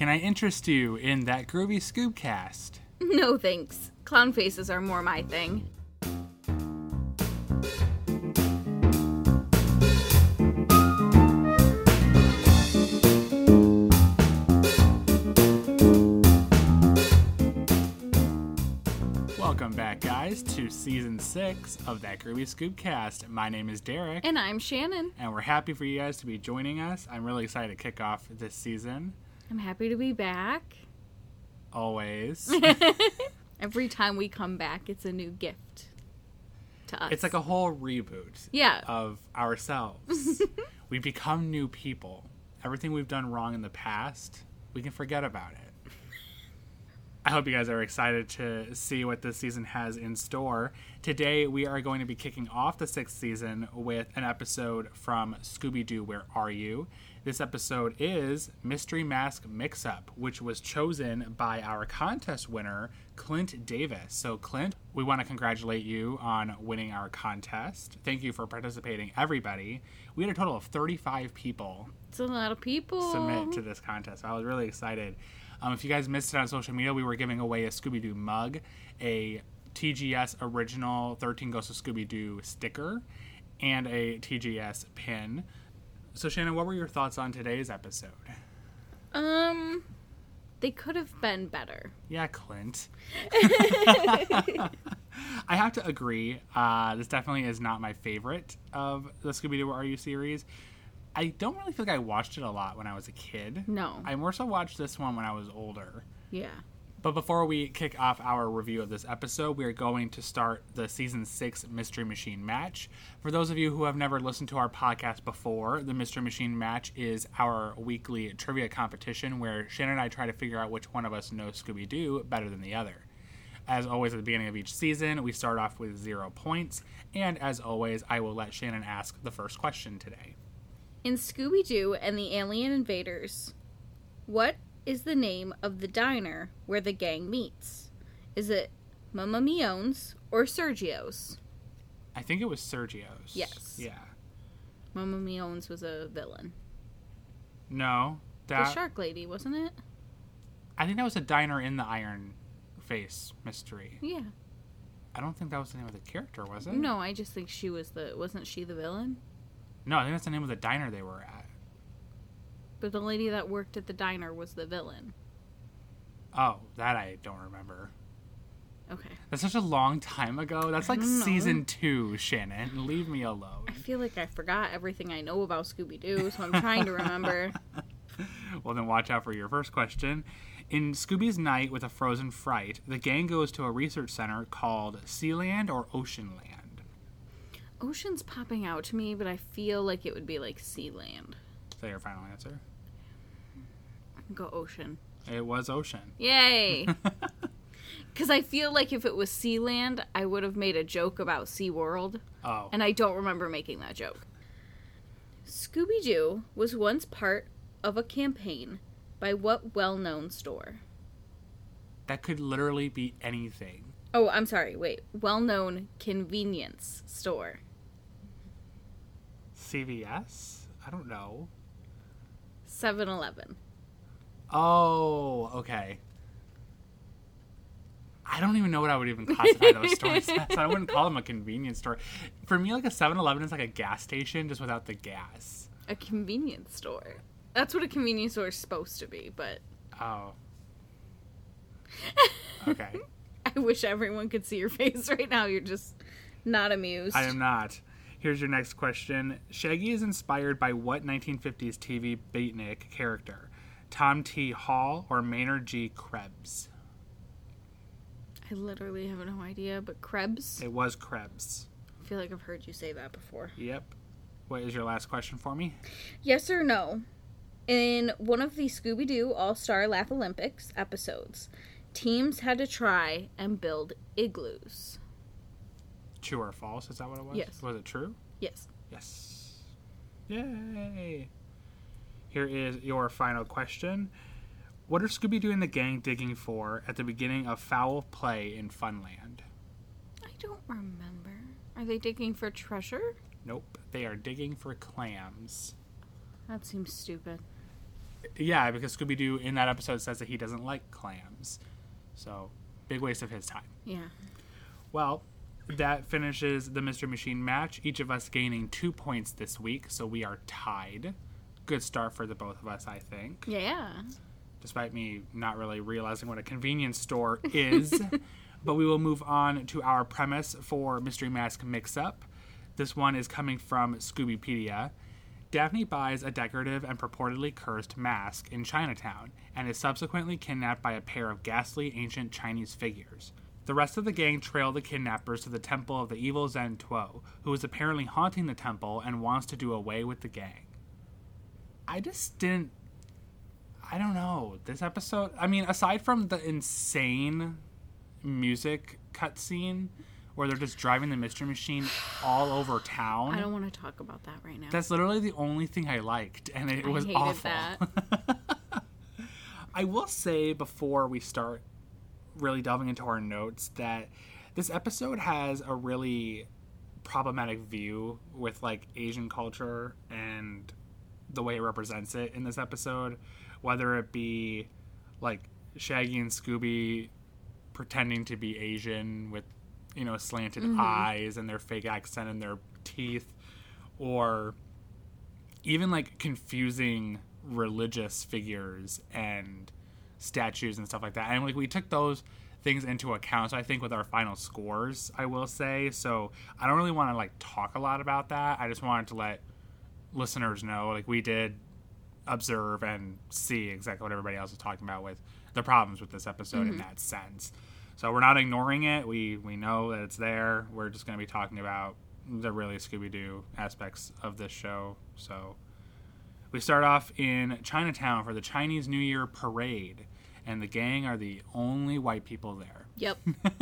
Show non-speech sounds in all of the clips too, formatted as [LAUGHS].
Can I interest you in that groovy Scoopcast? [LAUGHS] No thanks. Clown faces are more my thing. Welcome back, guys, to season six of that groovy Scoopcast. My name is Derek, And I'm Shannon. and we're happy for you guys to be joining us. I'm really excited to kick off this season. I'm happy to be back. Always. [LAUGHS] Every time we come back, it's a new gift to us. it's like a whole reboot yeah. of ourselves. [LAUGHS] we become new people. Everything we've done wrong in the past, we can forget about it. [LAUGHS] I hope you guys are excited to see what this season has in store. Today, we are going to be kicking off the sixth season with an episode from Scooby Doo Where Are You? This episode is Mystery Mask Mix Up, which was chosen by our contest winner, Clint Davis. So, Clint, we want to congratulate you on winning our contest. Thank you for participating, everybody. We had a total of 35 people It's a lot of people. submit to this contest. I was really excited. Um, if you guys missed it on social media, we were giving away a Scooby Doo mug, a TGS original 13 Ghosts of Scooby Doo sticker, and a TGS pin. So, Shannon, what were your thoughts on today's episode? Um, they could have been better. Yeah, Clint. [LAUGHS] I have to agree. Uh, this definitely is not my favorite of the Scooby Doo Are You series. I don't really feel like I watched it a lot when I was a kid. No. I more so watched this one when I was older. yeah. But before we kick off our review of this episode, we are going to start the season six Mystery Machine match. For those of you who have never listened to our podcast before, the Mystery Machine match is our weekly trivia competition where Shannon and I try to figure out which one of us knows Scooby Doo better than the other. As always, at the beginning of each season, we start off with zero points. And as always, I will let Shannon ask the first question today. In Scooby Doo and the Alien Invaders, what is the name of the diner where the gang meets? Is it Mama Mione's or Sergio's? I think it was Sergio's. Yes. Yeah. Mama Mione's was a villain. No. The shark lady, wasn't it? I think that was a diner in the Iron Face mystery. Yeah. I don't think that was the name of the character, was it? No, I just think she was the. Wasn't she the villain? No, I think that's the name of the diner they were at. But the lady that worked at the diner was the villain. Oh, that I don't remember. Okay. That's such a long time ago. That's like season two, Shannon. Leave me alone. I feel like I forgot everything I know about Scooby Doo, so I'm trying to remember. [LAUGHS] Well, then watch out for your first question. In Scooby's Night with a Frozen Fright, the gang goes to a research center called Sealand or Oceanland. Ocean's popping out to me, but I feel like it would be like Sealand. Is that your final answer? Go Ocean. It was Ocean. Yay! [LAUGHS] Because I feel like if it was Sealand, I would have made a joke about SeaWorld, Oh. and I don't remember making that joke. Scooby Doo was once part of a campaign by what well known store? That could literally be anything. Oh, I'm sorry, wait. Well known convenience store. CVS? I don't know. 7 Eleven. Oh, okay. I don't even know what I would even classify those stores [LAUGHS] as. I wouldn't call them a convenience store. For me, like a 7 Eleven is like a gas station just without the gas. A convenience store. That's what a convenience store is supposed to be, but Oh. [LAUGHS] Okay. I wish everyone could see your [LAUGHS] face right now. You're just not amused. I am not. Here's your next question. Shaggy is inspired by what 1950s TV beatnik character? Tom T. Hall or Maynard G. Krebs? I literally have no idea, but Krebs. It was Krebs. I feel like I've heard you say that before. Yep. What is your last question for me? Yes or no? In one of the Scooby Doo All Star Laugh Olympics episodes, teams had to try and build igloos. True or false? Is that what it was? Yes. Was it true? Yes. Yes. Yay. Here is your final question. What are Scooby Doo and the gang digging for at the beginning of Foul Play in Funland? I don't remember. Are they digging for treasure? Nope. They are digging for clams. That seems stupid. Yeah, because Scooby Doo in that episode says that he doesn't like clams. So, big waste of his time. Yeah. Well, that finishes the Mystery Machine match. Each of us gaining two points this week, so we are tied. Good start for the both of us, I think. Yeah. Despite me not really realizing what a convenience store [LAUGHS] is. but we will move on to our premise for Mystery Mask Mix Up. This one is coming from Scoobypedia. Daphne buys a decorative and purportedly cursed mask in Chinatown and is subsequently kidnapped by a pair of ghastly ancient Chinese figures. The rest of the gang trail the kidnappers to the temple of the evil Zen Tuo, who is apparently haunting the temple and wants to do away with the gang. I just didn't. I don't know. This episode. I mean, aside from the insane music cutscene where they're just driving the mystery machine all over town. I don't want to talk about that right now. That's literally the only thing I liked, and it I was awful. [LAUGHS] I will say before we start really delving into our notes that this episode has a really problematic view with like Asian culture and the way it represents it in this episode, whether it be like Shaggy and Scooby pretending to be Asian with you know slanted mm-hmm. eyes and their fake accent and their teeth or even like confusing religious figures and statues and stuff like that. And like we took those things into account. So I think with our final scores, I will say. So I don't really want to like talk a lot about that. I just wanted to let listeners know like we did observe and see exactly what everybody else is talking about with the problems with this episode in mm-hmm. that sense. So we're not ignoring it. We we know that it's there. We're just going to be talking about the really Scooby Doo aspects of this show. So we start off in Chinatown for the Chinese New Year parade, and the gang are the only white people there Yep.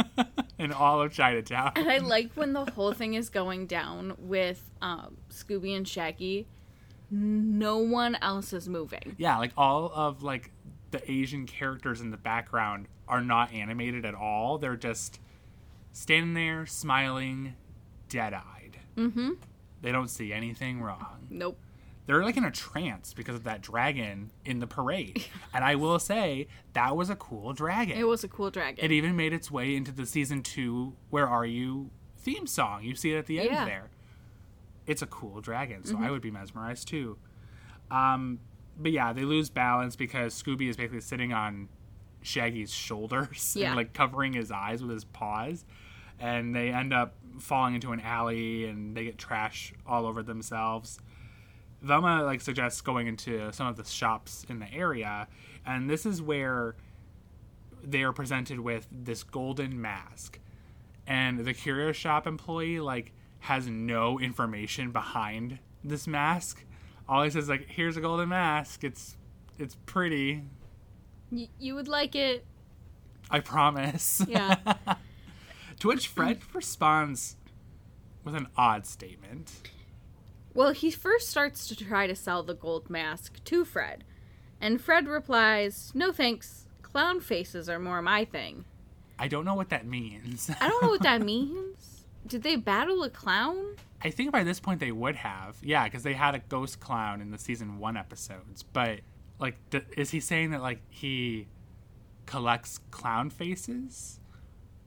[LAUGHS] in all of Chinatown. And I like when the whole thing is going down with um, Scooby and Shaggy. No one else is moving. Yeah, like all of like the Asian characters in the background are not animated at all. They're just standing there smiling, dead-eyed. Mm-hmm. They don't see anything wrong. Nope. They're like in a trance because of that dragon in the parade. [LAUGHS] and I will say that was a cool dragon. It was a cool dragon. It even made its way into the season two "Where Are You" theme song. You see it at the end Yeah. there. It's a cool dragon, so I would be mesmerized too. Um, but yeah, they lose balance because Scooby is basically sitting on Shaggy's shoulders [LAUGHS] Yeah. and like covering his eyes with his paws, and they end up falling into an alley and they get trash all over themselves. Velma like suggests going into some of the shops in the area, and this is where they are presented with this golden mask, and the curio shop employee like has no information behind this mask. All he says is, like, "Here's a golden mask. It's it's pretty. Y- you would like it. I promise." [LAUGHS] Yeah. to which Fred responds with an odd statement. Well, he first starts to try to sell the gold mask to Fred. And Fred replies, No thanks. Clown faces are more my thing. I don't know what that means. I don't know what that [LAUGHS] means. Did they battle a clown? I think by this point they would have, yeah, because they had a ghost clown in the season one episodes. But like, th- is he saying that like he collects clown faces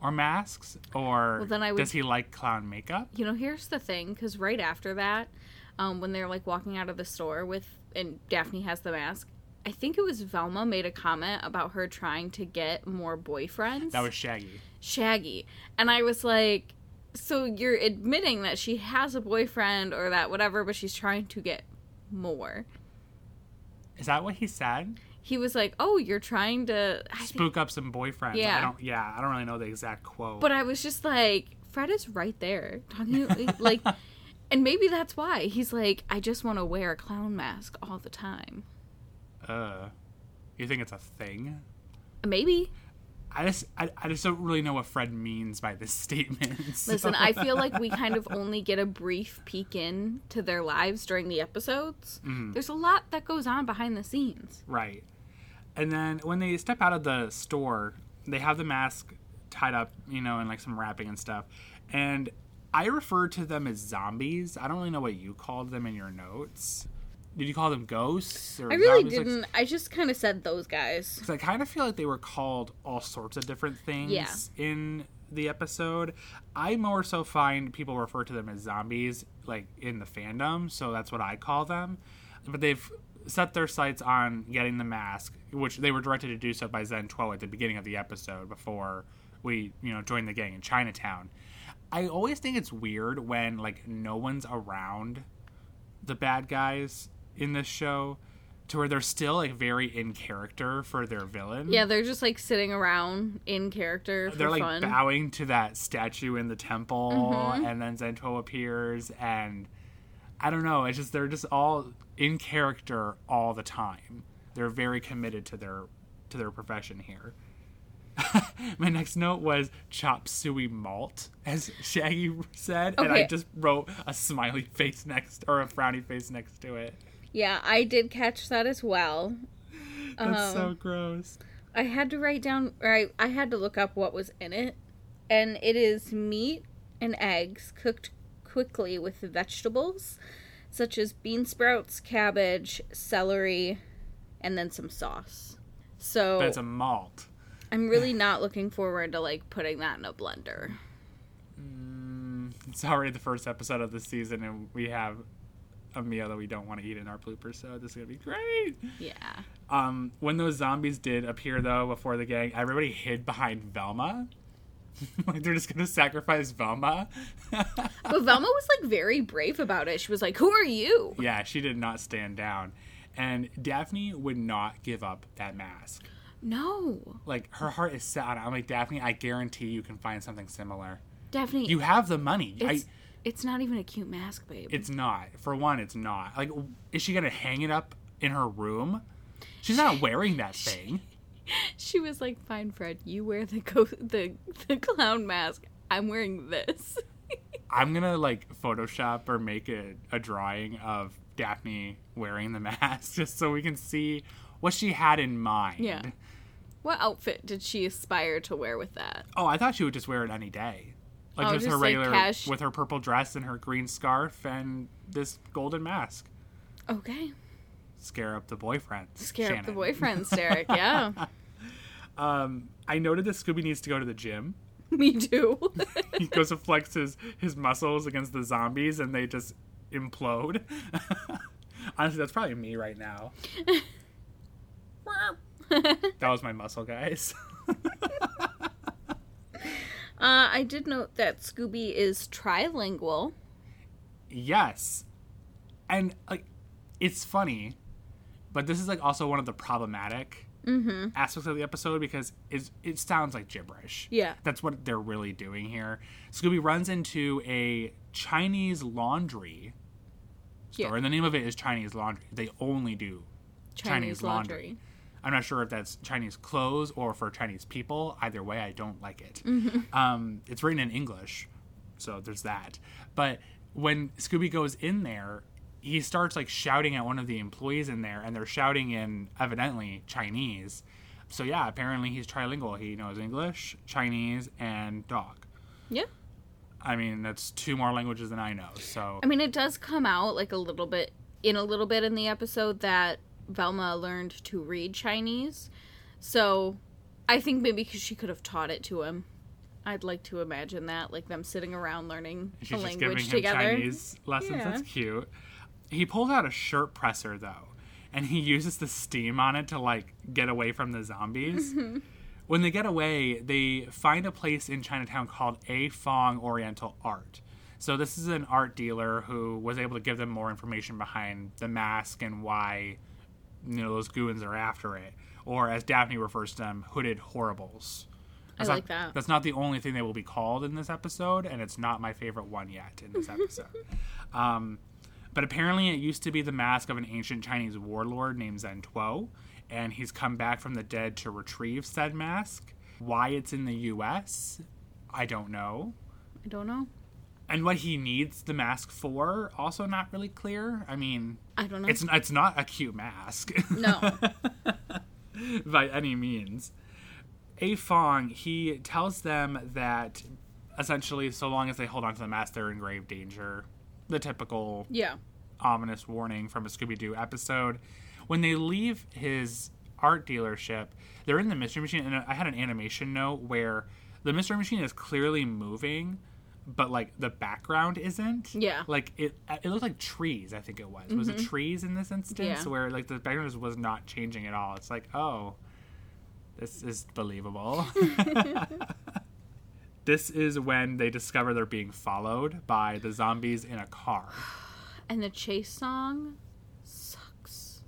or masks, or Well, then I would- does he like clown makeup? You know, here's the thing, because right after that, um, when they're like walking out of the store with, and Daphne has the mask, I think it was Velma made a comment about her trying to get more boyfriends. That was Shaggy. Shaggy. And I was like, so you're admitting that she has a boyfriend or that whatever, but she's trying to get more. Is that what he said? He was like, oh, you're trying to. I think, Spook up some boyfriends. Yeah, I don't. Yeah, I don't really know the exact quote. but I was just like, Fred is right there talking like, [LAUGHS] and maybe that's why he's like, I just want to wear a clown mask all the time. uh, you think it's a thing? Maybe. I just, I, I just don't really know what Fred means by this [LAUGHS] statement. Listen, I feel like we kind of only get a brief peek in to their lives during the episodes. Mm-hmm. There's a lot that goes on behind the scenes. Right. And then when they step out of the store, they have the mask tied up, you know, and like some wrapping and stuff. And I refer to them as zombies. I don't really know what you called them in your notes. did you call them ghosts? Or I really zombies? Didn't. I just kind of said those guys. Because I kind of feel like they were called all sorts of different things Yeah. in the episode. I more so find people refer to them as zombies, like in the fandom, so that's what I call them. But they've set their sights on getting the mask, which they were directed to do so by Zen 12 at the beginning of the episode before we, you know, joined the gang in Chinatown. I always think it's weird when like no one's around the bad guys in this show to where they're still like very in character for their villain. Yeah, they're just like sitting around in character for They're like fun. bowing to that statue in the temple, Mhm. and then Zentuo appears, and I don't know. It's just they're just all in character all the time. They're very committed to their to their profession here. [LAUGHS] My next note was chop suey malt, as Shaggy said, and I just wrote a smiley face next or a frowny face next to it. yeah, I did catch that as well. That's so Um, gross. I had to write down, or I, I had to look up what was in it, and it is meat and eggs cooked quickly with vegetables such as bean sprouts, cabbage, celery, and then some sauce. So that's a malt. I'm really not looking forward to like putting that in a blender. Mm, it's already the first episode of the season, and we have a meal that we don't want to eat in our blooper. So this is gonna be great. Yeah. Um, when those zombies did appear, though, before the gang, everybody hid behind Velma. [LAUGHS] like they're just gonna sacrifice Velma. [LAUGHS] But Velma was like very brave about it. She was like, "Who are you?" yeah, she did not stand down, and Daphne would not give up that mask. No, Like her heart is set on it. I'm like Daphne. I guarantee you can find something similar. Daphne. You have the money. I, it's, it's not even a cute mask, babe. It's not. For one, it's not. Like, is she gonna hang it up in her room? She's not wearing that thing. [LAUGHS] She was like, "Fine, Fred, you wear the co- the the clown mask. I'm wearing this." [LAUGHS] I'm gonna like Photoshop or make a, a drawing of Daphne wearing the [LAUGHS] mask just so we can see what she had in mind. Yeah. what outfit did she aspire to wear with that? Oh, I thought she would just wear it any day. Like Oh, just, her just, like, regular cash- with her purple dress and her green scarf and this golden mask. Okay, Scare up the boyfriend. scare up the Shannon. boyfriends, [LAUGHS] Derek. Yeah, Um, I noted that Scooby needs to go to the gym. [LAUGHS] me too. [LAUGHS] he goes to flex his, his muscles against the zombies and they just implode. Honestly, that's probably me right now. [LAUGHS] That was my muscle, guys. [LAUGHS] Uh, I did note that Scooby is trilingual. yes. And like it's funny, but this is like also one of the problematic Mm-hmm. aspects of the episode because it's, it sounds like gibberish. Yeah. That's what they're really doing here. Scooby runs into a Chinese laundry store, Yeah. and the name of it is Chinese Laundry. They only do Chinese laundry. I'm not sure if that's Chinese clothes or for Chinese people. Either way, I don't like it. Um, it's written in English, so there's that. But when Scooby goes in there, he starts like shouting at one of the employees in there, and they're shouting in evidently Chinese. So yeah, apparently he's trilingual. He knows English, Chinese, and dog. Yeah. I mean, that's two more languages than I know. So I mean, it does come out like a little bit in a little bit in the episode that Velma learned to read Chinese. So I think maybe 'cause she could have taught it to him. I'd like to imagine that, like them sitting around learning She's a language giving him together. Chinese lessons. Yeah. That's cute. He pulls out a shirt presser though, and he uses the steam on it to like get away from the zombies. Mm-hmm. When they get away, they find a place in Chinatown called A Fong Oriental Art. So this is an art dealer who was able to give them more information behind the mask and why you know those goons are after it, or as Daphne refers to them, hooded horribles. I That's like not, that. That's not the only thing they will be called in this episode, and it's not my favorite one yet in this episode. [LAUGHS] um, but apparently, it used to be the mask of an ancient Chinese warlord named Zen Tuo, and he's come back from the dead to retrieve said mask. Why it's in the U.S., I don't know. I don't know. And what he needs the mask for, also not really clear. I mean, I don't know. it's it's not a cute mask. No. [LAUGHS] by any means. A Fong, he tells them that essentially, so long as they hold on to the mask, they're in grave danger. The typical yeah. ominous warning from a Scooby Doo episode. When they leave his art dealership, they're in the mystery machine, and I had an animation note where the mystery machine is clearly moving, but like the background isn't. Yeah. Like it, it looked like trees. I think it was. Was it mm-hmm. trees in this instance Yeah. where like the background was not changing at all? It's like, oh, this is believable. [LAUGHS] [LAUGHS] this is when they discover they're being followed by the zombies in a car. [SIGHS] And the chase song sucks.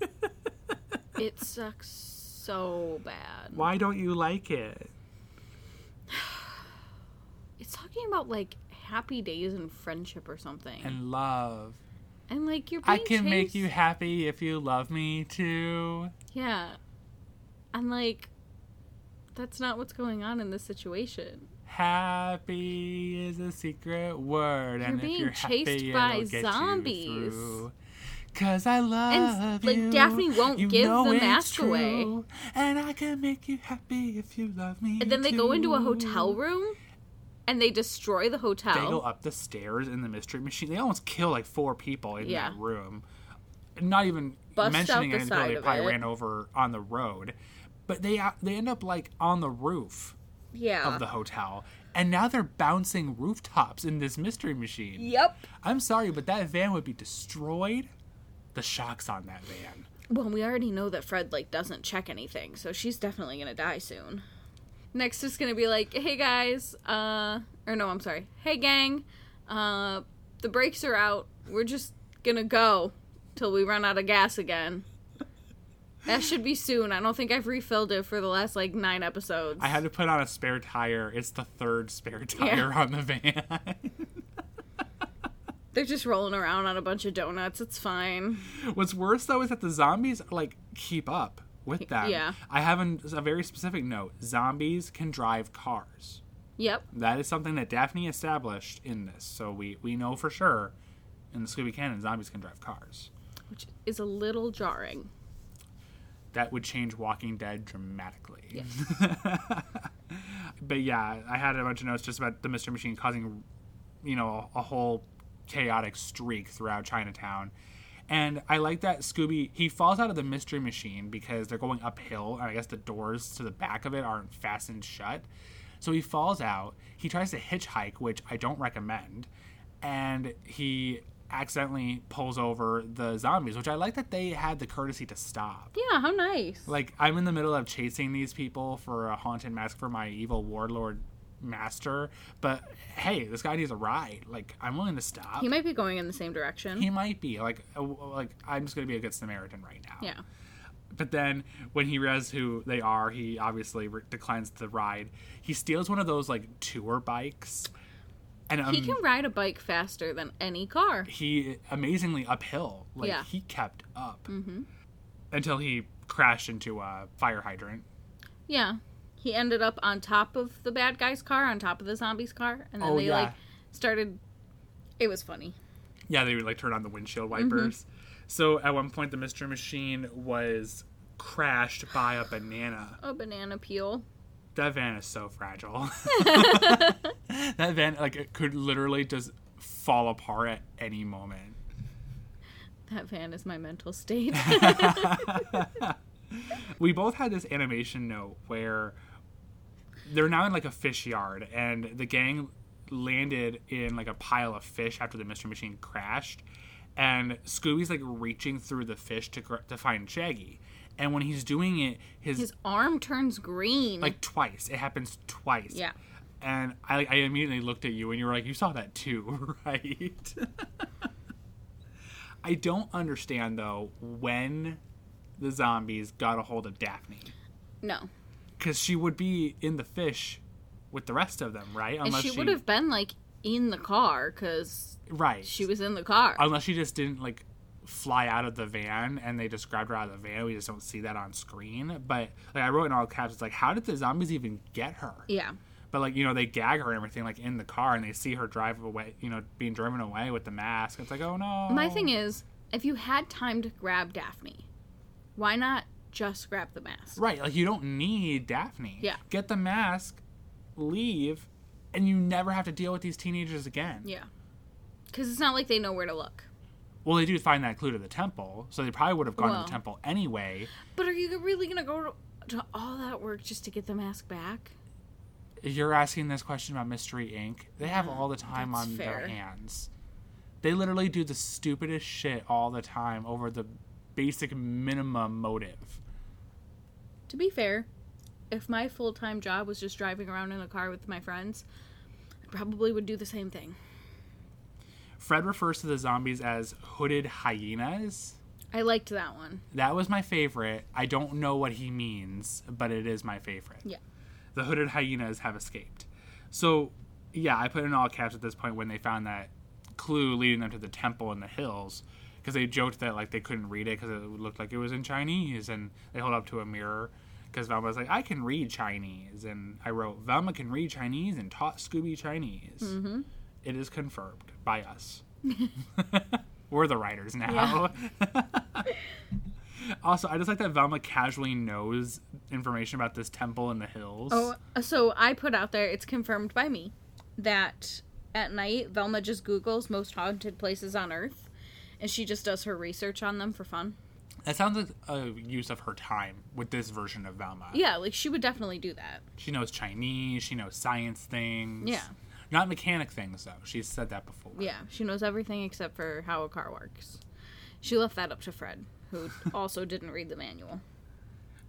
[LAUGHS] it sucks so bad. Why don't you like it? It's talking about like happy days and friendship or something. And, love And like you're I can make you happy if you love me too. Yeah. And like that's not what's going on in this situation. Happy is a secret word, and being if you're chased happy, by zombies. Cause I love and, like, you. Like Daphne won't you give the mask away. and I can make you happy if you love me. And then they go into a hotel room and they destroy the hotel. They go up the stairs in the mystery machine. They almost kill like four people in Yeah. that room. Not even Bust mentioning it until they probably it. ran over on the road. But they they end up like on the roof yeah. of the hotel, and now they're bouncing rooftops in this mystery machine. Yep. I'm sorry, but that van would be destroyed. The shocks on that van. Well, we already know that Fred like doesn't check anything, so she's definitely gonna die soon. Next is gonna be like, hey guys, uh, or no, I'm sorry, hey gang, uh, the brakes are out. We're just gonna go till we run out of gas again. That should be soon. I don't think I've refilled it for the last like nine episodes. I had to put on a spare tire. It's the third spare tire on the van. [LAUGHS] They're just rolling around on a bunch of donuts. It's fine. What's worse though is that the zombies like keep up with them. Yeah. I have an, a very specific note. Zombies can drive cars. Yep. That is something that Daphne established in this, so we we know for sure in the Scooby canon zombies can drive cars. Which is a little jarring. That would change Walking Dead dramatically. [LAUGHS] but yeah, I had a bunch of notes just about the Mystery Machine causing, you know, a, a whole chaotic streak throughout Chinatown. And I like that Scooby, he falls out of the Mystery Machine because they're going uphill, and I guess the doors to the back of it aren't fastened shut. So he falls out. He tries to hitchhike, which I don't recommend. And he accidentally pulls over the zombies, which I like that they had the courtesy to stop. Yeah, how nice. Like I'm in the middle of chasing these people for a haunted mask for my evil warlord master, but hey, this guy needs a ride. Like I'm willing to stop. He might be going in the same direction. He might be like uh, like I'm just gonna be a good Samaritan right now. yeah. But then when he realizes who they are, he obviously re- declines the ride. He steals one of those like tour bikes, and um, He can ride a bike faster than any car. he amazingly uphill. Like Yeah. he kept up until he crashed into a fire hydrant. Yeah. He ended up on top of the bad guy's car, on top of the zombie's car, and then Oh, they yeah. like started it was funny. Yeah, they would like turn on the windshield mm-hmm. wipers. So at one point, the mystery machine was crashed by a banana. A banana peel. That van is so fragile. [LAUGHS] [LAUGHS] that van, like, it could literally just fall apart at any moment. That van is my mental state. [LAUGHS] We both had this animation note where they're now in like a fish yard, and the gang landed in like a pile of fish after the mystery machine crashed, and Scooby's like reaching through the fish to gr- to find Shaggy, and when he's doing it, his, His arm turns green. like twice. It happens twice. yeah. And I, I immediately looked at you, and you were like, "You saw that too, [LAUGHS] right?" [LAUGHS] I don't understand though when the zombies got a hold of Daphne No. Because she would be in the fish with the rest of them, right? And she would have been like in the car because right. she was in the car. unless she just didn't like fly out of the van and they just grabbed her out of the van. We just don't see that on screen. But like I wrote in all caps, it's like, how did the zombies even get her? yeah. But like you know they gag her and everything like in the car and they see her drive away, you know, being driven away with the mask. It's like, oh no. My thing is, if you had time to grab Daphne, why not just grab the mask? right, like you don't need Daphne. Yeah. Get the mask, leave, and you never have to deal with these teenagers again. Yeah. Because it's not like they know where to look. Well, they do find that clue to the temple, so they probably would have gone to the temple anyway. But are you really gonna go to, to all that work just to get the mask back? You're asking this question about Mystery Inc. They have all the time on their hands. They literally do the stupidest shit all the time over the basic minimum motive. To be fair, if my full time job was just driving around in a car with my friends, I probably would do the same thing. Fred refers to the zombies as hooded hyenas. I liked that one. That was my favorite. I don't know what he means, but it is my favorite. Yeah. The hooded hyenas have escaped. So, yeah, I put in all caps at this point when they found that clue leading them to the temple in the hills because they joked that like they couldn't read it because it looked like it was in Chinese, and they hold up to a mirror because Velma was like, "I can read Chinese," and I wrote, "Velma can read Chinese and taught Scooby Chinese." Mm-hmm. It is confirmed by us. [LAUGHS] [LAUGHS] We're the writers now. [LAUGHS] also, I just like that Velma casually knows information about this temple in the hills. Oh, so I put out there, it's confirmed by me, that at night Velma just Googles most haunted places on Earth, and she just does her research on them for fun. That sounds like a use of her time with this version of Velma. Yeah, like she would definitely do that. She knows Chinese, she knows science things. Yeah. Not mechanic things, though. She's said that before. Yeah, she knows everything except for how a car works. She left that up to Fred, who [LAUGHS] also didn't read the manual.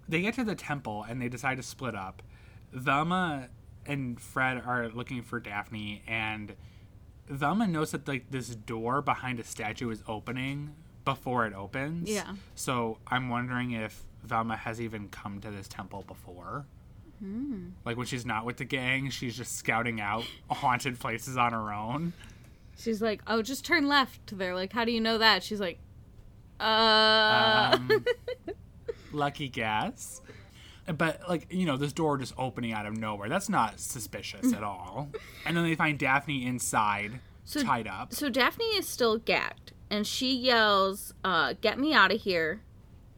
They get to the temple and they decide to split up. Velma and Fred are looking for Daphne, and Velma knows that like this door behind a statue is opening before it opens. Yeah. So I'm wondering if Velma has even come to this temple before. Like when she's not with the gang, she's just scouting out [LAUGHS] haunted places on her own. She's like, "Oh, just turn left." They're like, "How do you know that?" She's like, "Uh." Um, [LAUGHS] lucky guess. But like you know, this door just opening out of nowhere. That's not suspicious at all. And then they find Daphne inside, So- tied up. so Daphne is still gagged, and she yells, uh, "Get me out of here!"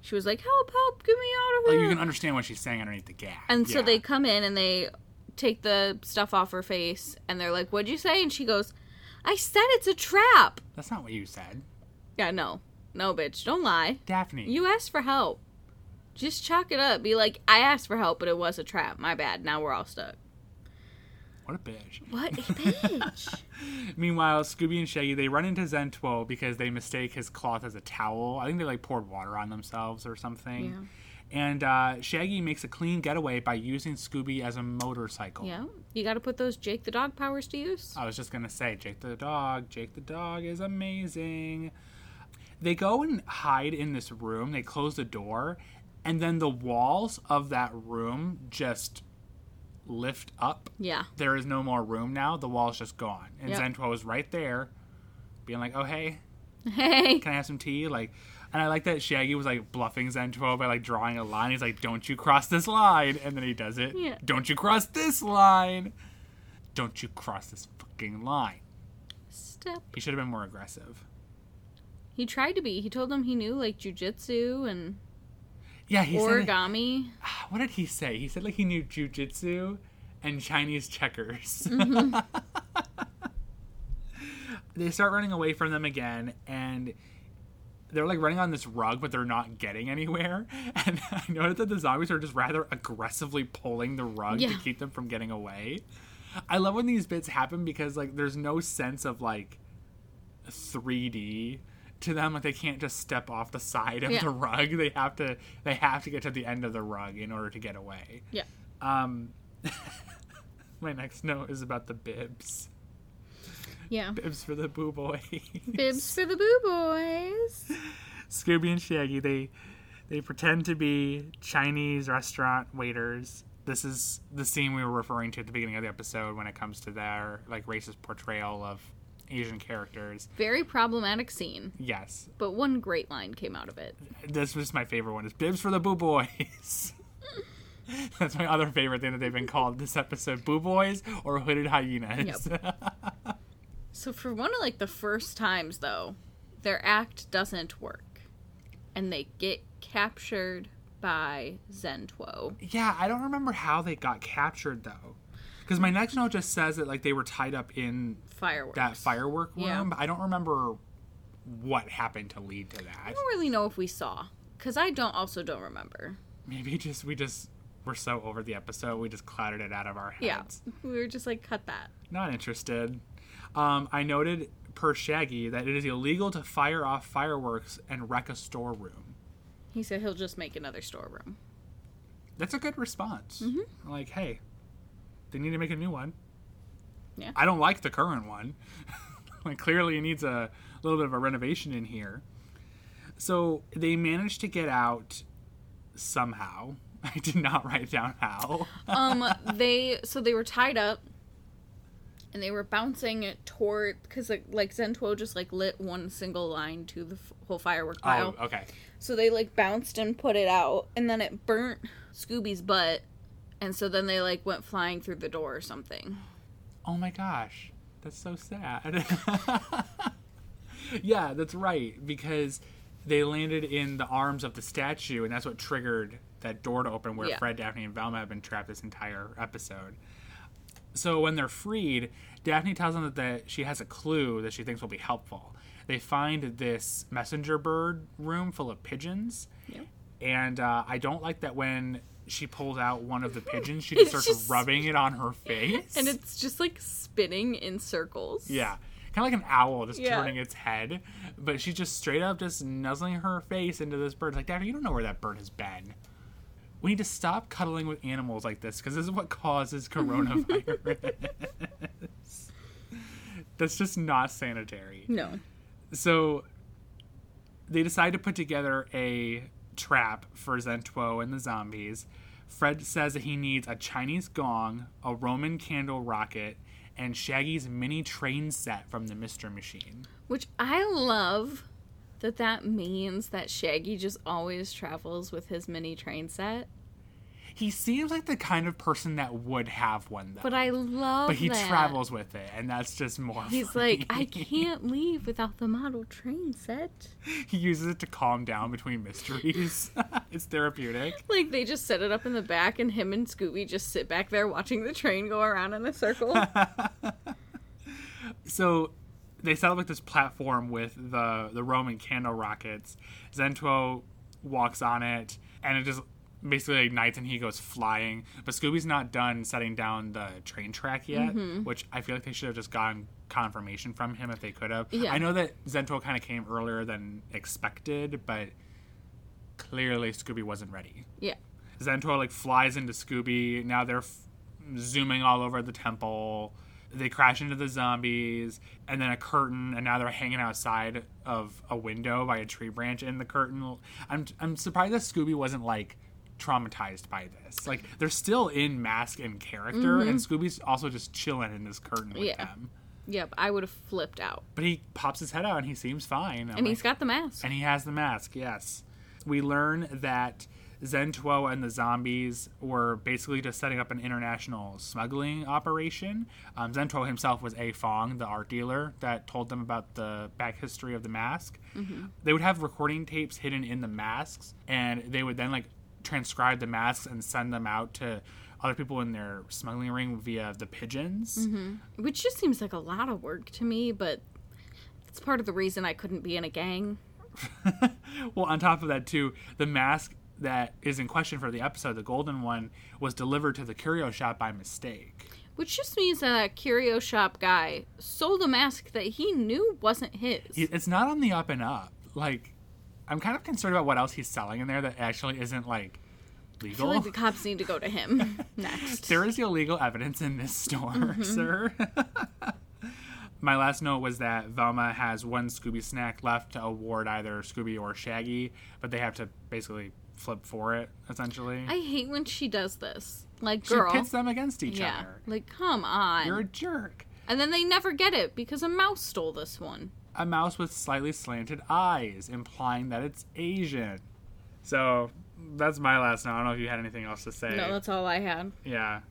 She was like, "Help! Help! Get me out of Like here!" you can understand what she's saying underneath the gag. And so they come in and they take the stuff off her face and they're like, What'd you say? And she goes, I said it's a trap. That's not what you said, Yeah, no. No, bitch. Don't lie. Daphne. You asked for help. Just chalk it up. Be like, I asked for help, but it was a trap. My bad. Now we're all stuck. What a bitch. What a [LAUGHS] bitch. Meanwhile, Scooby and Shaggy they run into Zentuo because they mistake his cloth as a towel. I think they like poured water on themselves or something. Yeah. And uh, Shaggy makes a clean getaway by using Scooby as a motorcycle. yeah. You got to put those Jake the dog powers to use. I was just gonna say, Jake the dog. Jake the dog is amazing. They go and hide in this room. They close the door, and then the walls of that room just lift up. Yeah. There is no more room now. The wall's just gone, and Yep. Zentuo is right there, being like, "Oh hey, Hey. can I have some tea?" Like, and I like that Shaggy was like bluffing Zentuo by like drawing a line. He's like, "Don't you cross this line," and then he does it. Yeah. Don't you cross this line. Don't you cross this fucking line. Step. He should have been more aggressive. He tried to be. He told them he knew like jujitsu and Yeah, he said. origami. Ah, what did he say? He said like he knew jujitsu and Chinese checkers. [LAUGHS] [LAUGHS] they start running away from them again, and they're like running on this rug, but they're not getting anywhere. [LAUGHS] And I noticed that the zombies are just rather aggressively pulling the rug to keep them from getting away. I love when these bits happen because like there's no sense of like 3D to them. Like they can't just step off the side of Yeah. the rug. They have to they have to get to the end of the rug in order to get away. Yeah. Um [LAUGHS] my next note is about the bibs. Yeah. Bibs for the boo boys. Bibs for the boo boys. [LAUGHS] Scooby and Shaggy, they they pretend to be Chinese restaurant waiters. This is the scene we were referring to at the beginning of the episode when it comes to their like racist portrayal of Asian characters. Very problematic scene, Yes, but one great line came out of it. this was my favorite one. Is bibs for the boo boys. [LAUGHS] That's my other favorite thing that they've been called this episode: boo boys or hooded hyenas. [LAUGHS] So for one of like the first times though, their act doesn't work. And they get captured by Zentuo. Yeah, I don't remember how they got captured though. Because my next note just says that like they were tied up in Fireworks. that firework room. Yeah. But I don't remember what happened to lead to that. I don't really know if we saw because I don't also don't remember. Maybe [LAUGHS] just we just were so over the episode we just clouded it out of our heads. Yeah, [LAUGHS] we were just like cut that. Not interested. Um, I noted per Shaggy that it is illegal to fire off fireworks and wreck a storeroom. He said he'll just make another storeroom. That's a good response. Mm-hmm. Like, hey, they need to make a new one. Yeah. I don't like the current one. [LAUGHS] like, clearly, it needs a little bit of a renovation in here. So they managed to get out somehow. [LAUGHS] I did not write down how. [LAUGHS] um they so they were tied up and they were bouncing it toward because like, like zentuo just like lit one single line to the f- whole firework pile oh, okay. so they like bounced and put it out and then it burnt scooby's butt and so then they like went flying through the door or something Oh my gosh, that's so sad. [LAUGHS] yeah, that's right because they landed in the arms of the statue, and that's what triggered that door to open where Yeah. Fred, Daphne, and Velma have been trapped this entire episode. So when they're freed, Daphne tells them that the, she has a clue that she thinks will be helpful. They find this messenger bird room full of pigeons, Yep. and uh, I don't like that when she pulls out one of the pigeons, she [LAUGHS] just starts just- rubbing it on her face. and it's just like spinning in circles Yeah. Kind of like an owl just Yeah. turning its head. But she's just straight up just nuzzling her face into this bird. It's Like, Daphne, you don't know where that bird has been. We need to stop cuddling with animals like this because this is what causes coronavirus. [LAUGHS] That's just not sanitary. no So they decide to put together a trap for Zentuo and the zombies. Fred says that he needs a Chinese gong, a Roman candle rocket, and Shaggy's mini train set from the Mystery Machine. which i love that that means that shaggy just always travels with his mini train set He seems like the kind of person that would have one though. but i love it. But he that. travels with it, and that's just more. He's funny. like, I [LAUGHS] can't leave without the model train set. he uses it to calm down between mysteries. [LAUGHS] [LAUGHS] it's therapeutic. Like they just set it up in the back, and him and Scooby just sit back there watching the train go around in a circle. so they set up like this platform with the the Roman candle rockets. Zentuo walks on it, and it just basically ignites, and he goes flying. But Scooby's not done setting down the train track yet, Mm-hmm. which I feel like they should have just gotten confirmation from him if they could have. Yeah. I know that Zentuo kind of came earlier than expected, but clearly Scooby wasn't ready. yeah, Zentor like flies into Scooby. Now they're f- zooming all over the temple. They crash into the zombies, and then a curtain, and now they're hanging outside of a window by a tree branch in the curtain. I'm I'm surprised that Scooby wasn't like traumatized by this. Like they're still in mask and character, and Scooby's also just chilling in this curtain with Yeah. them. yep. I would have flipped out. But he pops his head out, and he seems fine. I'm And like, he's got the mask. and he has the mask, yes. We learn that Zentuo and the zombies were basically just setting up an international smuggling operation. Um, Zentuo himself was A Fong, the art dealer that told them about the back history of the mask. They would have recording tapes hidden in the masks, and they would then like transcribe the masks and send them out to other people in their smuggling ring via the pigeons. Mm-hmm. Which just seems like a lot of work to me, but it's part of the reason I couldn't be in a gang. [LAUGHS] well, on top of that, too, the mask that is in question for the episode, the golden one, was delivered to the curio shop by mistake. Which just means that that curio shop guy sold a mask that he knew wasn't his. It's not on the up and up. Like, I'm kind of concerned about what else he's selling in there that actually isn't like I feel legal. like the cops need to go to him [LAUGHS] next. there is illegal evidence in this store, mm-hmm. sir. [LAUGHS] My last note was that Velma has one Scooby snack left to award either Scooby or Shaggy, but they have to basically flip for it, essentially. I hate when she does this. Like, she girl. pits them against each yeah. other. Like, come on. You're a jerk. And then they never get it because a mouse stole this one. A mouse with slightly slanted eyes, implying that it's Asian. So that's my last note. I don't know if you had anything else to say. No, that's all I had. Yeah.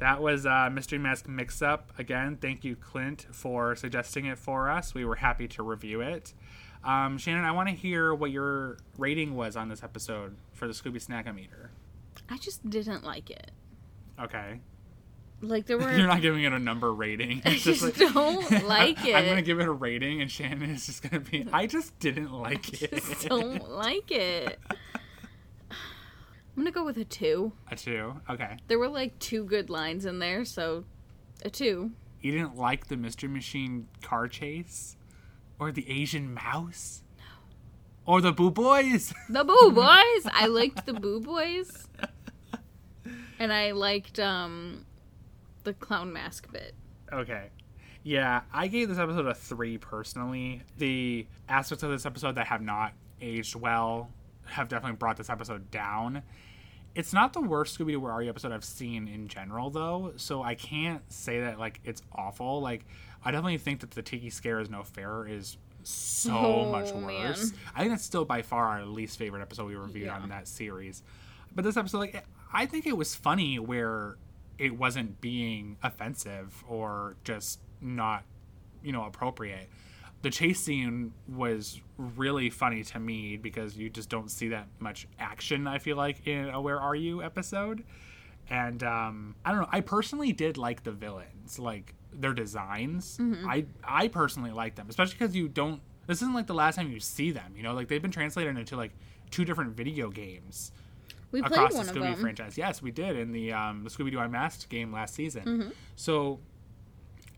That was uh, Mystery Mask Mix Up. Again, thank you, Clint, for suggesting it for us. We were happy to review it. Um, Shannon, I want to hear what your rating was on this episode for the Scooby Snackometer. I just didn't like it. Okay. Like there [LAUGHS] were You're not giving it a number rating. I [LAUGHS] It's just just like, don't [LAUGHS] like I'm, I'm gonna give it a rating, and Shannon is just gonna be. I just didn't like it. just don't like it. I'm gonna go with a two. A two. Okay. There were like two good lines in there, so a two. You didn't like the Mystery Machine car chase, or the Asian mouse, or the Boo Boys. The Boo Boys. I liked the Boo Boys, and I liked um the clown mask bit. Okay. Yeah, I gave this episode a three personally. The aspects of this episode that have not aged well have definitely brought this episode down. It's not the worst Scooby Doo Where Are You episode I've seen in general, though, so I can't say that like it's awful. Like, I definitely think that the Tiki Scare is no Fairer is so Oh, much man. worse. I think that's still by far our least favorite episode we reviewed Yeah. on that series. But this episode, like, I think it was funny where it wasn't being offensive or just not, you know, appropriate. The chase scene was really funny to me because you just don't see that much action, I feel like, in a Where Are You episode. And um, I don't know. I personally did like the villains, like their designs. I I personally like them, especially because you don't. This isn't like the last time you see them. You know, like they've been translated into like two different video games We played across one the of Scooby them. franchise. Yes, we did in the um, the Scooby Doo Unmasked game last season. Mm-hmm. So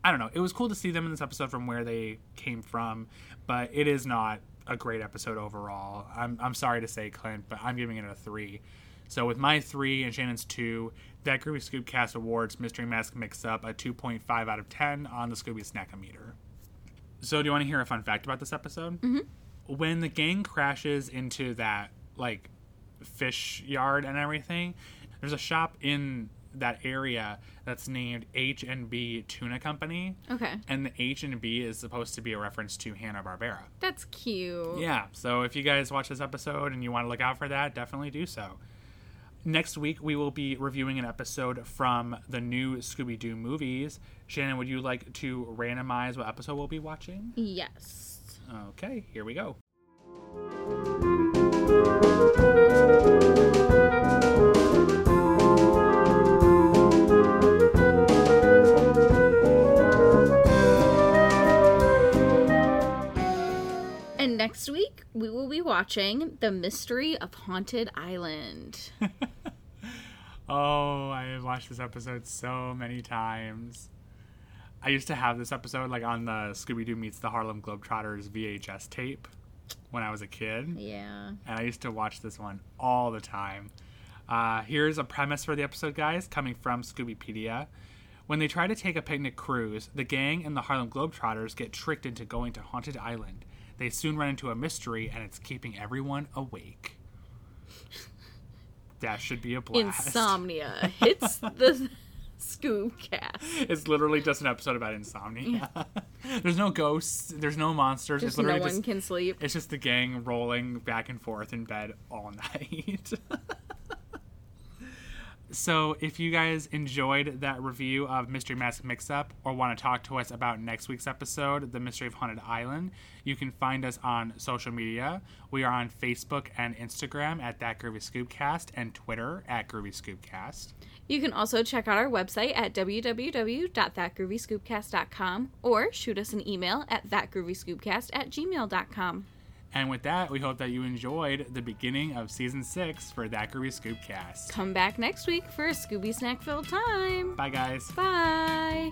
I don't know. It was cool to see them in this episode from where they came from, but it is not a great episode overall. I'm I'm sorry to say, Clint, but I'm giving it a three. So with my three and Shannon's two, that Groovy Scoopcast awards Mystery Mask Mix Up a 2.5 out of 10 on the Scooby Snackometer. So do you want to hear a fun fact about this episode? Mm-hmm. When the gang crashes into that like fish yard and everything, there's a shop in that area that's named H and B Tuna Company, Okay, and the H and B is supposed to be a reference to Hanna Barbera. that's cute. Yeah, so if you guys watch this episode and you want to look out for that, definitely do so. Next week, we will be reviewing an episode from the new Scooby Doo movies. Shannon, would you like to randomize what episode we'll be watching? Yes. Okay, here we go. Watching The Mystery of Haunted Island. [LAUGHS] Oh, I have watched this episode so many times. I used to have this episode like on the Scooby Doo Meets the Harlem Globetrotters VHS tape when I was a kid. yeah. and I used to watch this one all the time. Uh, here's a premise for the episode, guys, coming from Scoobypedia. When they try to take a picnic cruise, the gang and the Harlem Globetrotters get tricked into going to Haunted Island. They soon run into a mystery, and it's keeping everyone awake. That should be a blast. Insomnia hits the [LAUGHS] Scoob cast. It's literally just an episode about insomnia. Mm. [LAUGHS] there's no ghosts. There's no monsters. Just it's no literally one just can sleep. It's just the gang rolling back and forth in bed all [LAUGHS] night. So, if you guys enjoyed that review of Mystery Mask Mix Up or want to talk to us about next week's episode, The Mystery of Haunted Island, you can find us on social media. We are on Facebook and Instagram at That Groovy Scoopcast and Twitter at Groovy Scoopcast. You can also check out our website at www.thatgroovyscoopcast.com or shoot us an email at thatgroovyscoopcast at gmail.com. And with that, we hope that you enjoyed the beginning of season six for That Groovy Scoopcast. Come back next week for a Scooby snack filled time. Bye, guys. Bye.